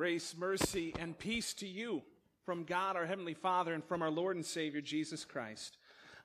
Grace, mercy, and peace to you from God our Heavenly Father and from our Lord and Savior Jesus Christ.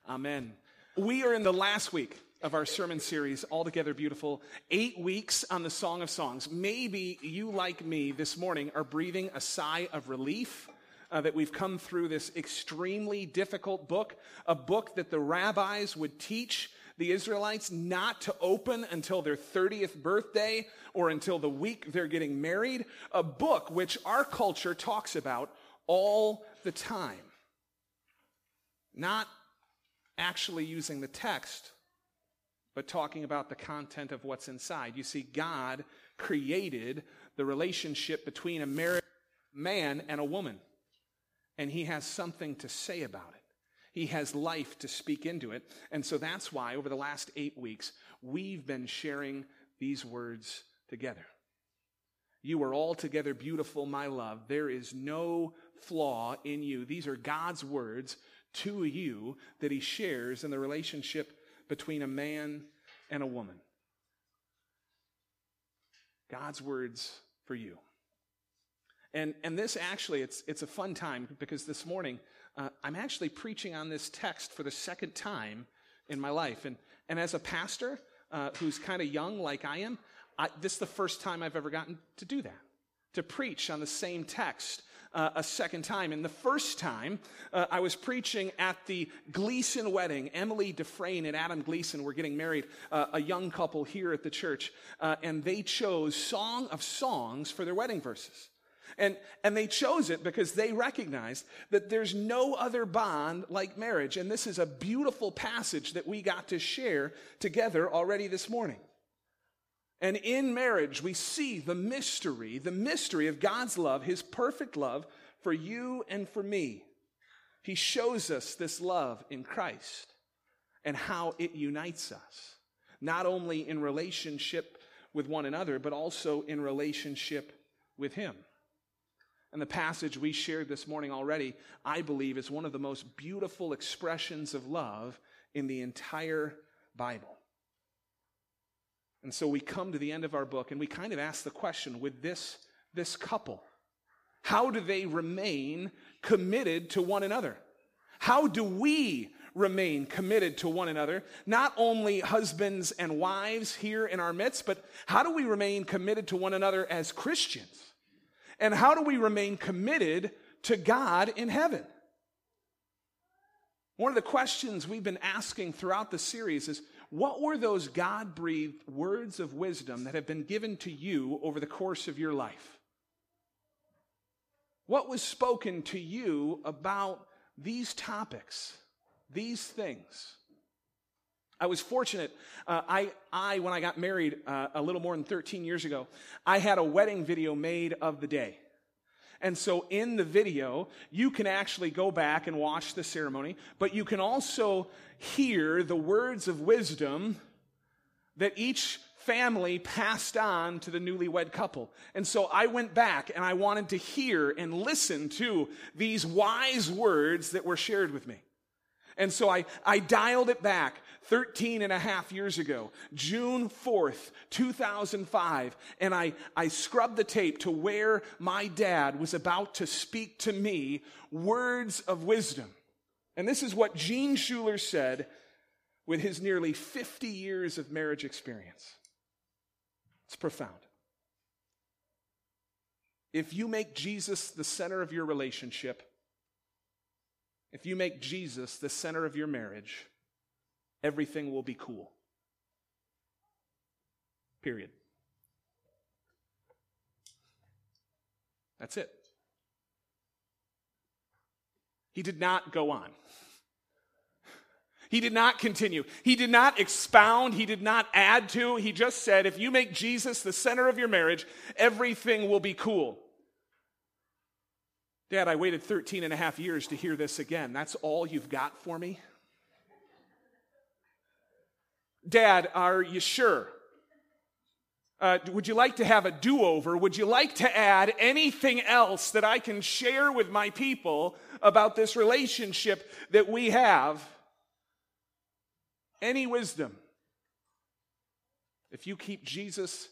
Amen. We are in the last week of our sermon series, Altogether Beautiful, eight weeks on the Song of Songs. Maybe you, like me, this morning are breathing a sigh of relief. Uh, that we've come through this extremely difficult book, a book that the rabbis would teach the Israelites not to open until their 30th birthday or until the week they're getting married, a book which our culture talks about all the time. Not actually using the text, but talking about the content of what's inside. You see, God created the relationship between a married man and a woman, and He has something to say about it. He has life to speak into it. And so that's why, over the last eight weeks, we've been sharing these words together. You are altogether beautiful, my love. There is no flaw in you. These are God's words to you that He shares in the relationship between a man and a woman. God's words for you. And, and this actually, it's, it's a fun time because this morning uh, I'm actually preaching on this text for the second time in my life. And, and as a pastor uh, who's kind of young like I am, I, this is the first time I've ever gotten to do that, to preach on the same text uh, a second time. And the first time, uh, I was preaching at the Gleason wedding. Emily Dufresne and Adam Gleason were getting married, uh, a young couple here at the church, uh, and they chose Song of Songs for their wedding verses. And, and they chose it because they recognized that there's no other bond like marriage. And this is a beautiful passage that we got to share together already this morning. And in marriage, we see the mystery, the mystery of God's love, His perfect love for you and for me. He shows us this love in Christ and how it unites us, not only in relationship with one another, but also in relationship with Him. And the passage we shared this morning already, I believe, is one of the most beautiful expressions of love in the entire Bible. And so we come to the end of our book and we kind of ask the question with this, this couple, how do they remain committed to one another? How do we remain committed to one another? Not only husbands and wives here in our midst, but how do we remain committed to one another as Christians? And how do we remain committed to God in heaven? One of the questions we've been asking throughout the series is what were those God breathed words of wisdom that have been given to you over the course of your life? What was spoken to you about these topics, these things? I was fortunate. Uh, I, I, when I got married uh, a little more than 13 years ago, I had a wedding video made of the day. And so in the video, you can actually go back and watch the ceremony, but you can also hear the words of wisdom that each family passed on to the newlywed couple. And so I went back and I wanted to hear and listen to these wise words that were shared with me. And so I, I dialed it back 13 and a half years ago, June 4th, 2005, and I, I scrubbed the tape to where my dad was about to speak to me words of wisdom. And this is what Gene Schuler said with his nearly 50 years of marriage experience. It's profound. If you make Jesus the center of your relationship, if you make Jesus the center of your marriage, everything will be cool. Period. That's it. He did not go on. He did not continue. He did not expound. He did not add to. He just said, if you make Jesus the center of your marriage, everything will be cool. Dad, I waited 13 and a half years to hear this again. That's all you've got for me? Dad, are you sure? Uh, would you like to have a do over? Would you like to add anything else that I can share with my people about this relationship that we have? Any wisdom? If you keep Jesus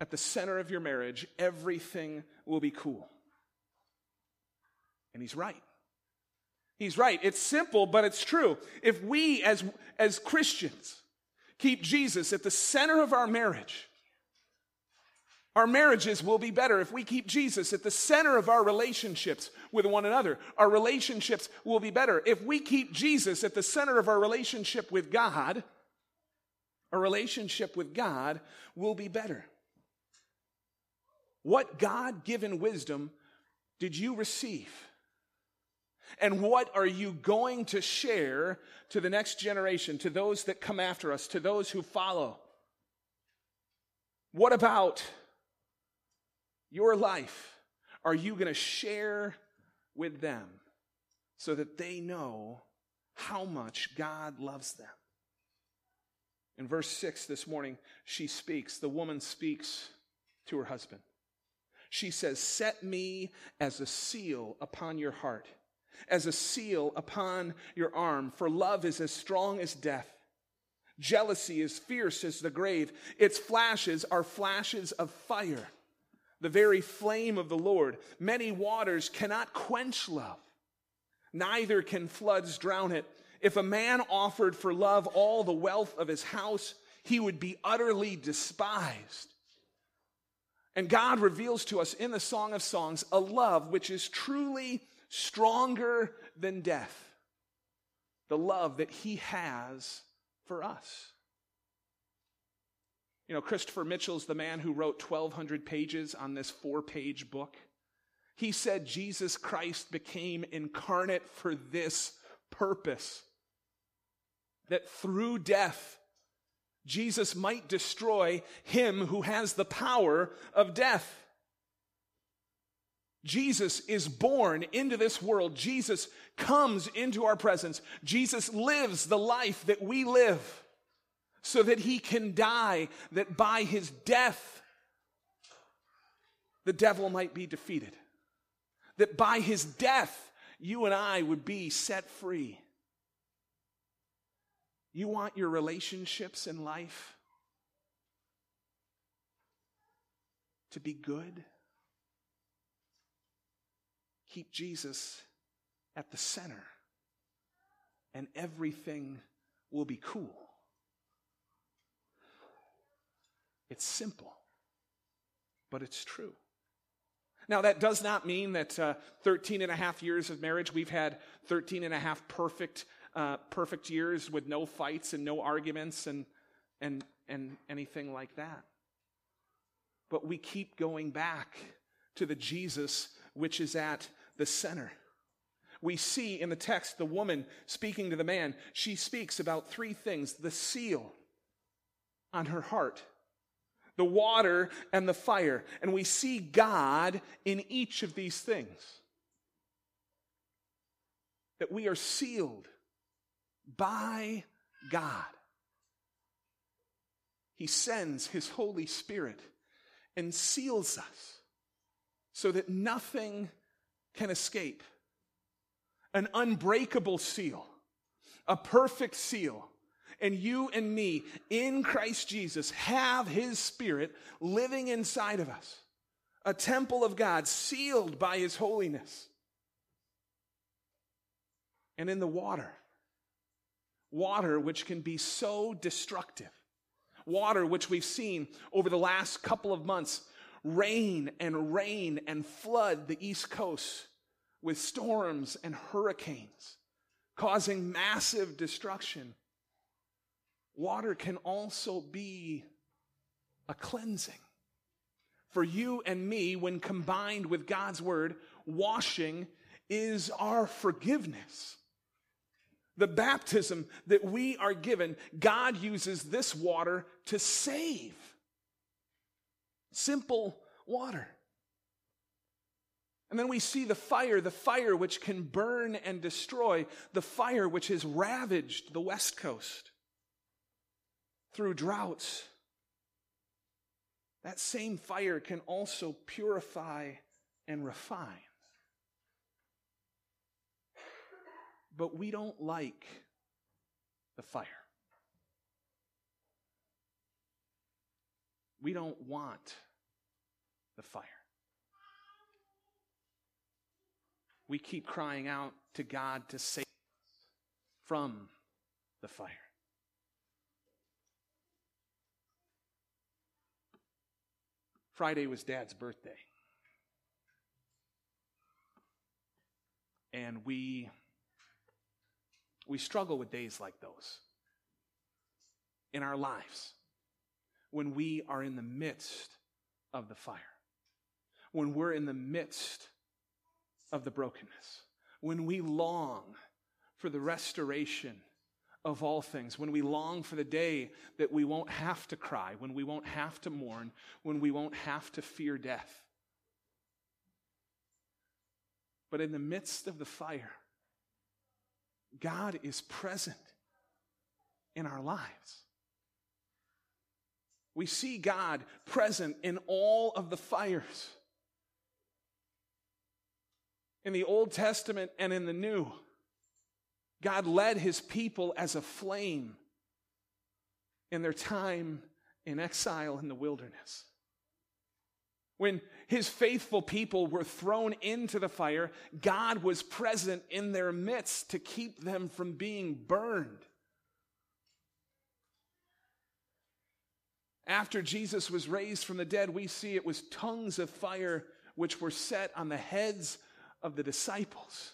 at the center of your marriage, everything will be cool. And he's right. He's right. It's simple, but it's true. If we, as, as Christians, keep Jesus at the center of our marriage, our marriages will be better if we keep Jesus at the center of our relationships with one another. Our relationships will be better. If we keep Jesus at the center of our relationship with God, our relationship with God will be better. What God given wisdom did you receive? And what are you going to share to the next generation, to those that come after us, to those who follow? What about your life are you going to share with them so that they know how much God loves them? In verse 6 this morning, she speaks, the woman speaks to her husband. She says, Set me as a seal upon your heart, as a seal upon your arm, for love is as strong as death. Jealousy is fierce as the grave. Its flashes are flashes of fire the very flame of the Lord. Many waters cannot quench love, neither can floods drown it. If a man offered for love all the wealth of his house, he would be utterly despised. And God reveals to us in the Song of Songs a love which is truly stronger than death. The love that he has for us. You know, Christopher Mitchell's the man who wrote 1,200 pages on this four page book. He said Jesus Christ became incarnate for this purpose that through death, Jesus might destroy him who has the power of death. Jesus is born into this world. Jesus comes into our presence. Jesus lives the life that we live so that he can die, that by his death, the devil might be defeated. That by his death, you and I would be set free. You want your relationships in life to be good? Keep Jesus at the center, and everything will be cool. It's simple, but it's true. Now, that does not mean that uh, 13 and a half years of marriage, we've had 13 and a half perfect, uh, perfect years with no fights and no arguments and, and, and anything like that. But we keep going back to the Jesus which is at the center. We see in the text the woman speaking to the man. She speaks about three things the seal on her heart the water, and the fire. And we see God in each of these things. That we are sealed by God. He sends His Holy Spirit and seals us so that nothing can escape. An unbreakable seal, a perfect seal and you and me in Christ Jesus have his spirit living inside of us. A temple of God sealed by his holiness. And in the water, water which can be so destructive, water which we've seen over the last couple of months rain and rain and flood the East Coast with storms and hurricanes, causing massive destruction water can also be a cleansing. For you and me, when combined with God's word, washing is our forgiveness. The baptism that we are given, God uses this water to save. Simple water. And then we see the fire, the fire which can burn and destroy, the fire which has ravaged the West Coast through droughts. That same fire can also purify and refine. But we don't like the fire. We don't want the fire. We keep crying out to God to save us from the fire. Friday was Dad's birthday. And we we struggle with days like those in our lives when we are in the midst of the fire, when we're in the midst of the brokenness, when we long for the restoration of all things, when we long for the day that we won't have to cry, when we won't have to mourn, when we won't have to fear death. But in the midst of the fire, God is present in our lives. We see God present in all of the fires. In the Old Testament and in the New, God led his people as a flame in their time in exile in the wilderness. When his faithful people were thrown into the fire, God was present in their midst to keep them from being burned. After Jesus was raised from the dead, we see it was tongues of fire which were set on the heads of the disciples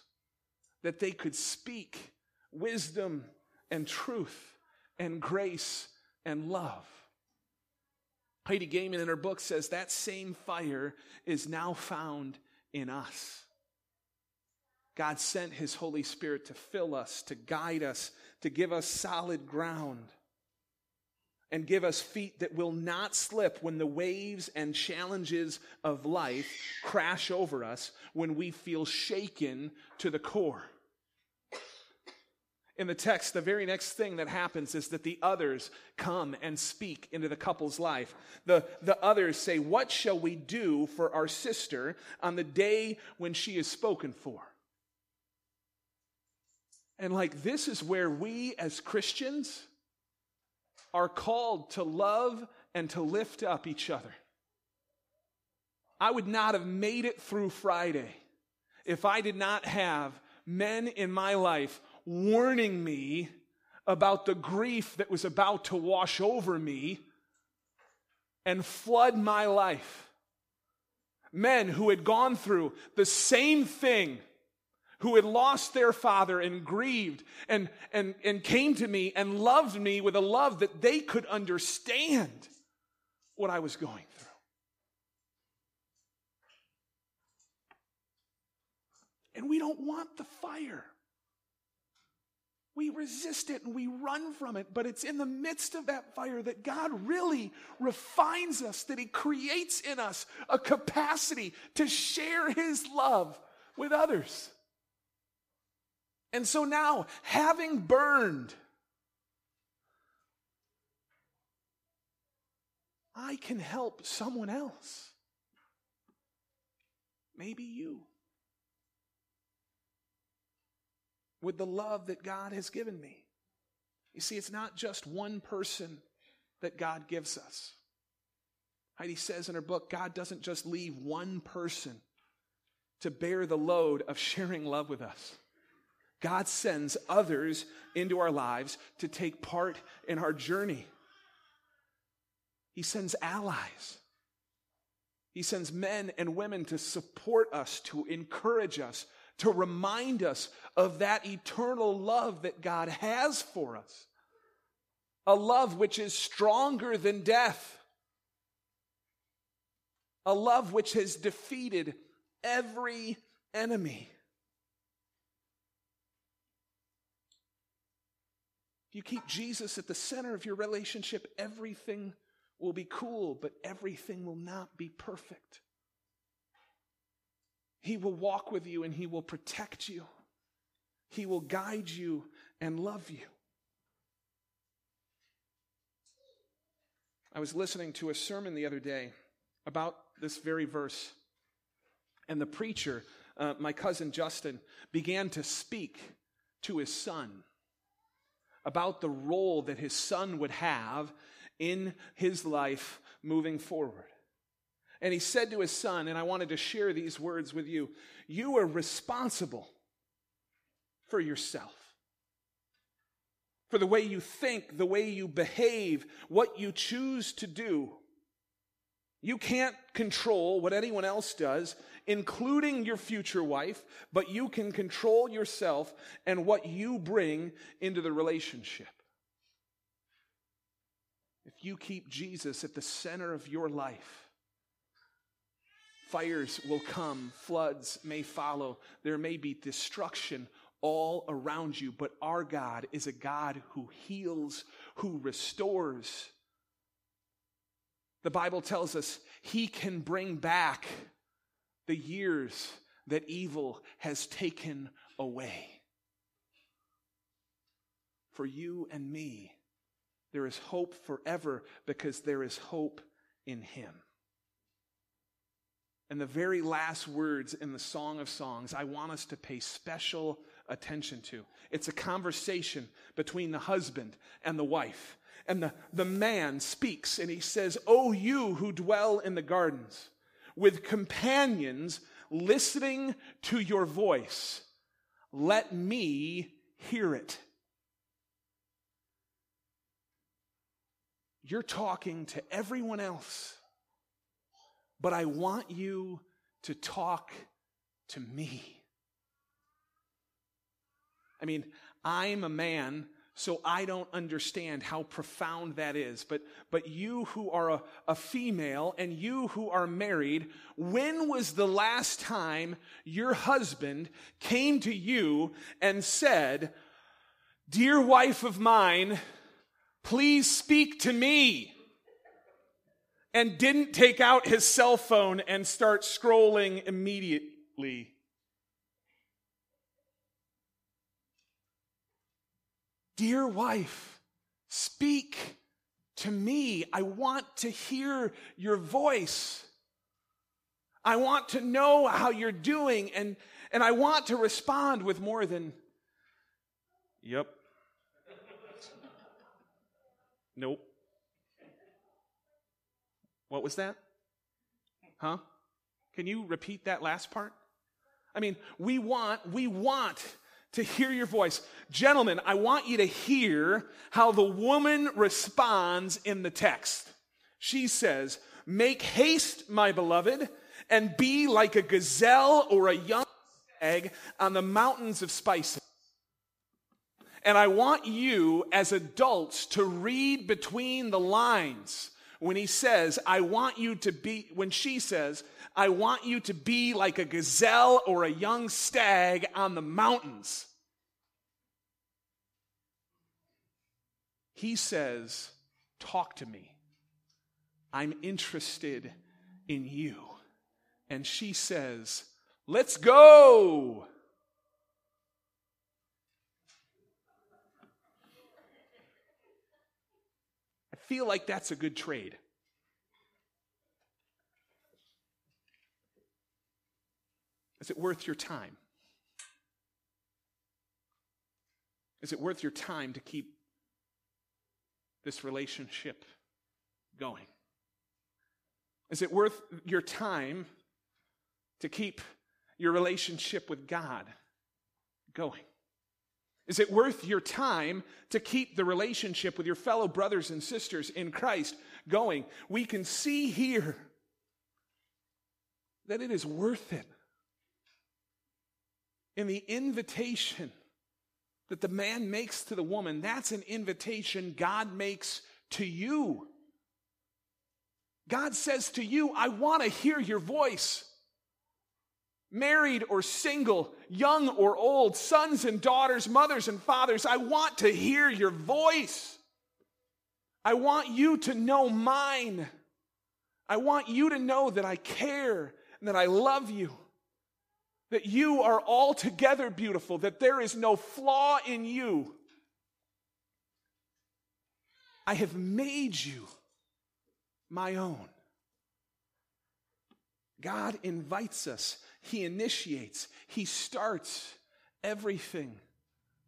that they could speak wisdom and truth and grace and love. Heidi Goehmann in her book says that same fire is now found in us. God sent his Holy Spirit to fill us, to guide us, to give us solid ground, and give us feet that will not slip when the waves and challenges of life crash over us, when we feel shaken to the core in the text, the very next thing that happens is that the others come and speak into the couple's life. The, the others say, What shall we do for our sister on the day when she is spoken for? And like, this is where we as Christians are called to love and to lift up each other. I would not have made it through Friday if I did not have men in my life warning me about the grief that was about to wash over me and flood my life. Men who had gone through the same thing, who had lost their father and grieved and, and, and came to me and loved me with a love that they could understand what I was going through. And we don't want the fire. We resist it and we run from it, but it's in the midst of that fire that God really refines us, that He creates in us a capacity to share His love with others. And so now, having burned, I can help someone else. Maybe you. with the love that God has given me. You see, it's not just one person that God gives us. Heidi says in her book, God doesn't just leave one person to bear the load of sharing love with us. God sends others into our lives to take part in our journey. He sends allies. He sends men and women to support us, to encourage us, to remind us of that eternal love that God has for us. A love which is stronger than death. A love which has defeated every enemy. If you keep Jesus at the center of your relationship, everything will be cool, but everything will not be perfect. He will walk with you and He will protect you. He will guide you and love you. I was listening to a sermon the other day about this very verse, and the preacher, uh, my cousin Justin, began to speak to his son about the role that his son would have in his life moving forward. And he said to his son, and I wanted to share these words with you you are responsible for yourself. For the way you think, the way you behave, what you choose to do. You can't control what anyone else does, including your future wife, but you can control yourself and what you bring into the relationship. If you keep Jesus at the center of your life, fires will come, floods may follow, there may be destruction all around you, but our God is a God who heals, who restores. The Bible tells us he can bring back the years that evil has taken away. For you and me, there is hope forever because there is hope in him. And the very last words in the Song of Songs, I want us to pay special attention to. It's a conversation between the husband and the wife. And the, the man speaks and he says, Oh, you who dwell in the gardens, with companions listening to your voice, let me hear it. You're talking to everyone else, but I want you to talk to me. I mean, I'm a man so I don't understand how profound that is. But, but you who are a, a female and you who are married, when was the last time your husband came to you and said, Dear wife of mine, please speak to me? And didn't take out his cell phone and start scrolling immediately. Dear wife, speak to me. I want to hear your voice. I want to know how you're doing, and, and I want to respond with more than, yep. nope. What was that? Huh? Can you repeat that last part? I mean, we want, we want to hear your voice. Gentlemen, I want you to hear how the woman responds in the text. She says, Make haste, my beloved, and be like a gazelle or a young stag on the mountains of spices. And I want you as adults to read between the lines when he says, I want you to be, when she says, I want you to be like a gazelle or a young stag on the mountains. He says, Talk to me. I'm interested in you. And she says, Let's go. Feel like that's a good trade. Is it worth your time? Is it worth your time to keep this relationship going? Is it worth your time to keep your relationship with God going? Is it worth your time to keep the relationship with your fellow brothers and sisters in Christ going? We can see here that it is worth it in the invitation that the man makes to the woman, that's an invitation God makes to you. God says to you, I want to hear your voice. Married or single, young or old, sons and daughters, mothers and fathers, I want to hear your voice. I want you to know mine. I want you to know that I care and that I love you that you are altogether beautiful, that there is no flaw in you. I have made you my own. God invites us, He initiates, He starts everything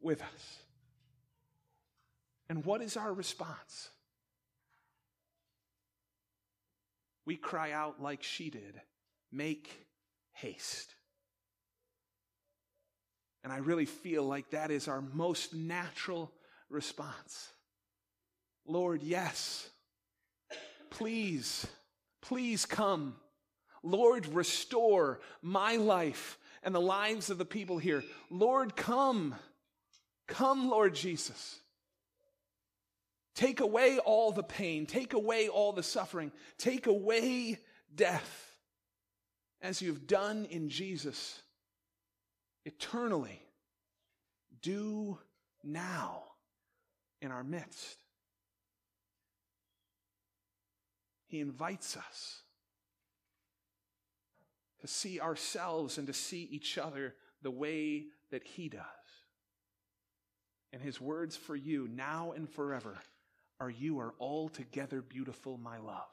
with us. And what is our response? we cry out like she did make haste. And I really feel like that is our most natural response. Lord, yes. Please, please come. Lord, restore my life and the lives of the people here. Lord, come. Come, Lord Jesus. Take away all the pain. Take away all the suffering. Take away death as you've done in Jesus eternally. Do now in our midst. He invites us to see ourselves and to see each other the way that He does. And His words for you now and forever are You are altogether beautiful, my love.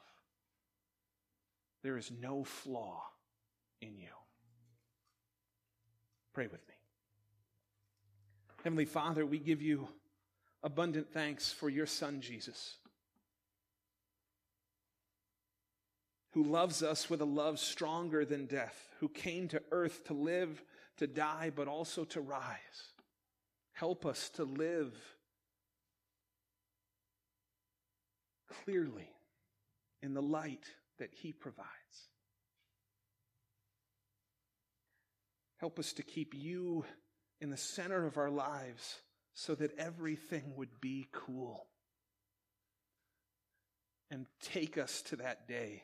There is no flaw in you. Pray with me. Heavenly Father, we give you abundant thanks for your Son, Jesus, who loves us with a love stronger than death, who came to earth to live, to die, but also to rise. Help us to live clearly in the light that He provides. Help us to keep you in the center of our lives so that everything would be cool. And take us to that day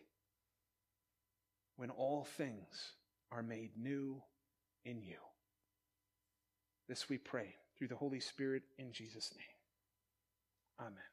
when all things are made new in you. This we pray through the Holy Spirit in Jesus' name. Amen.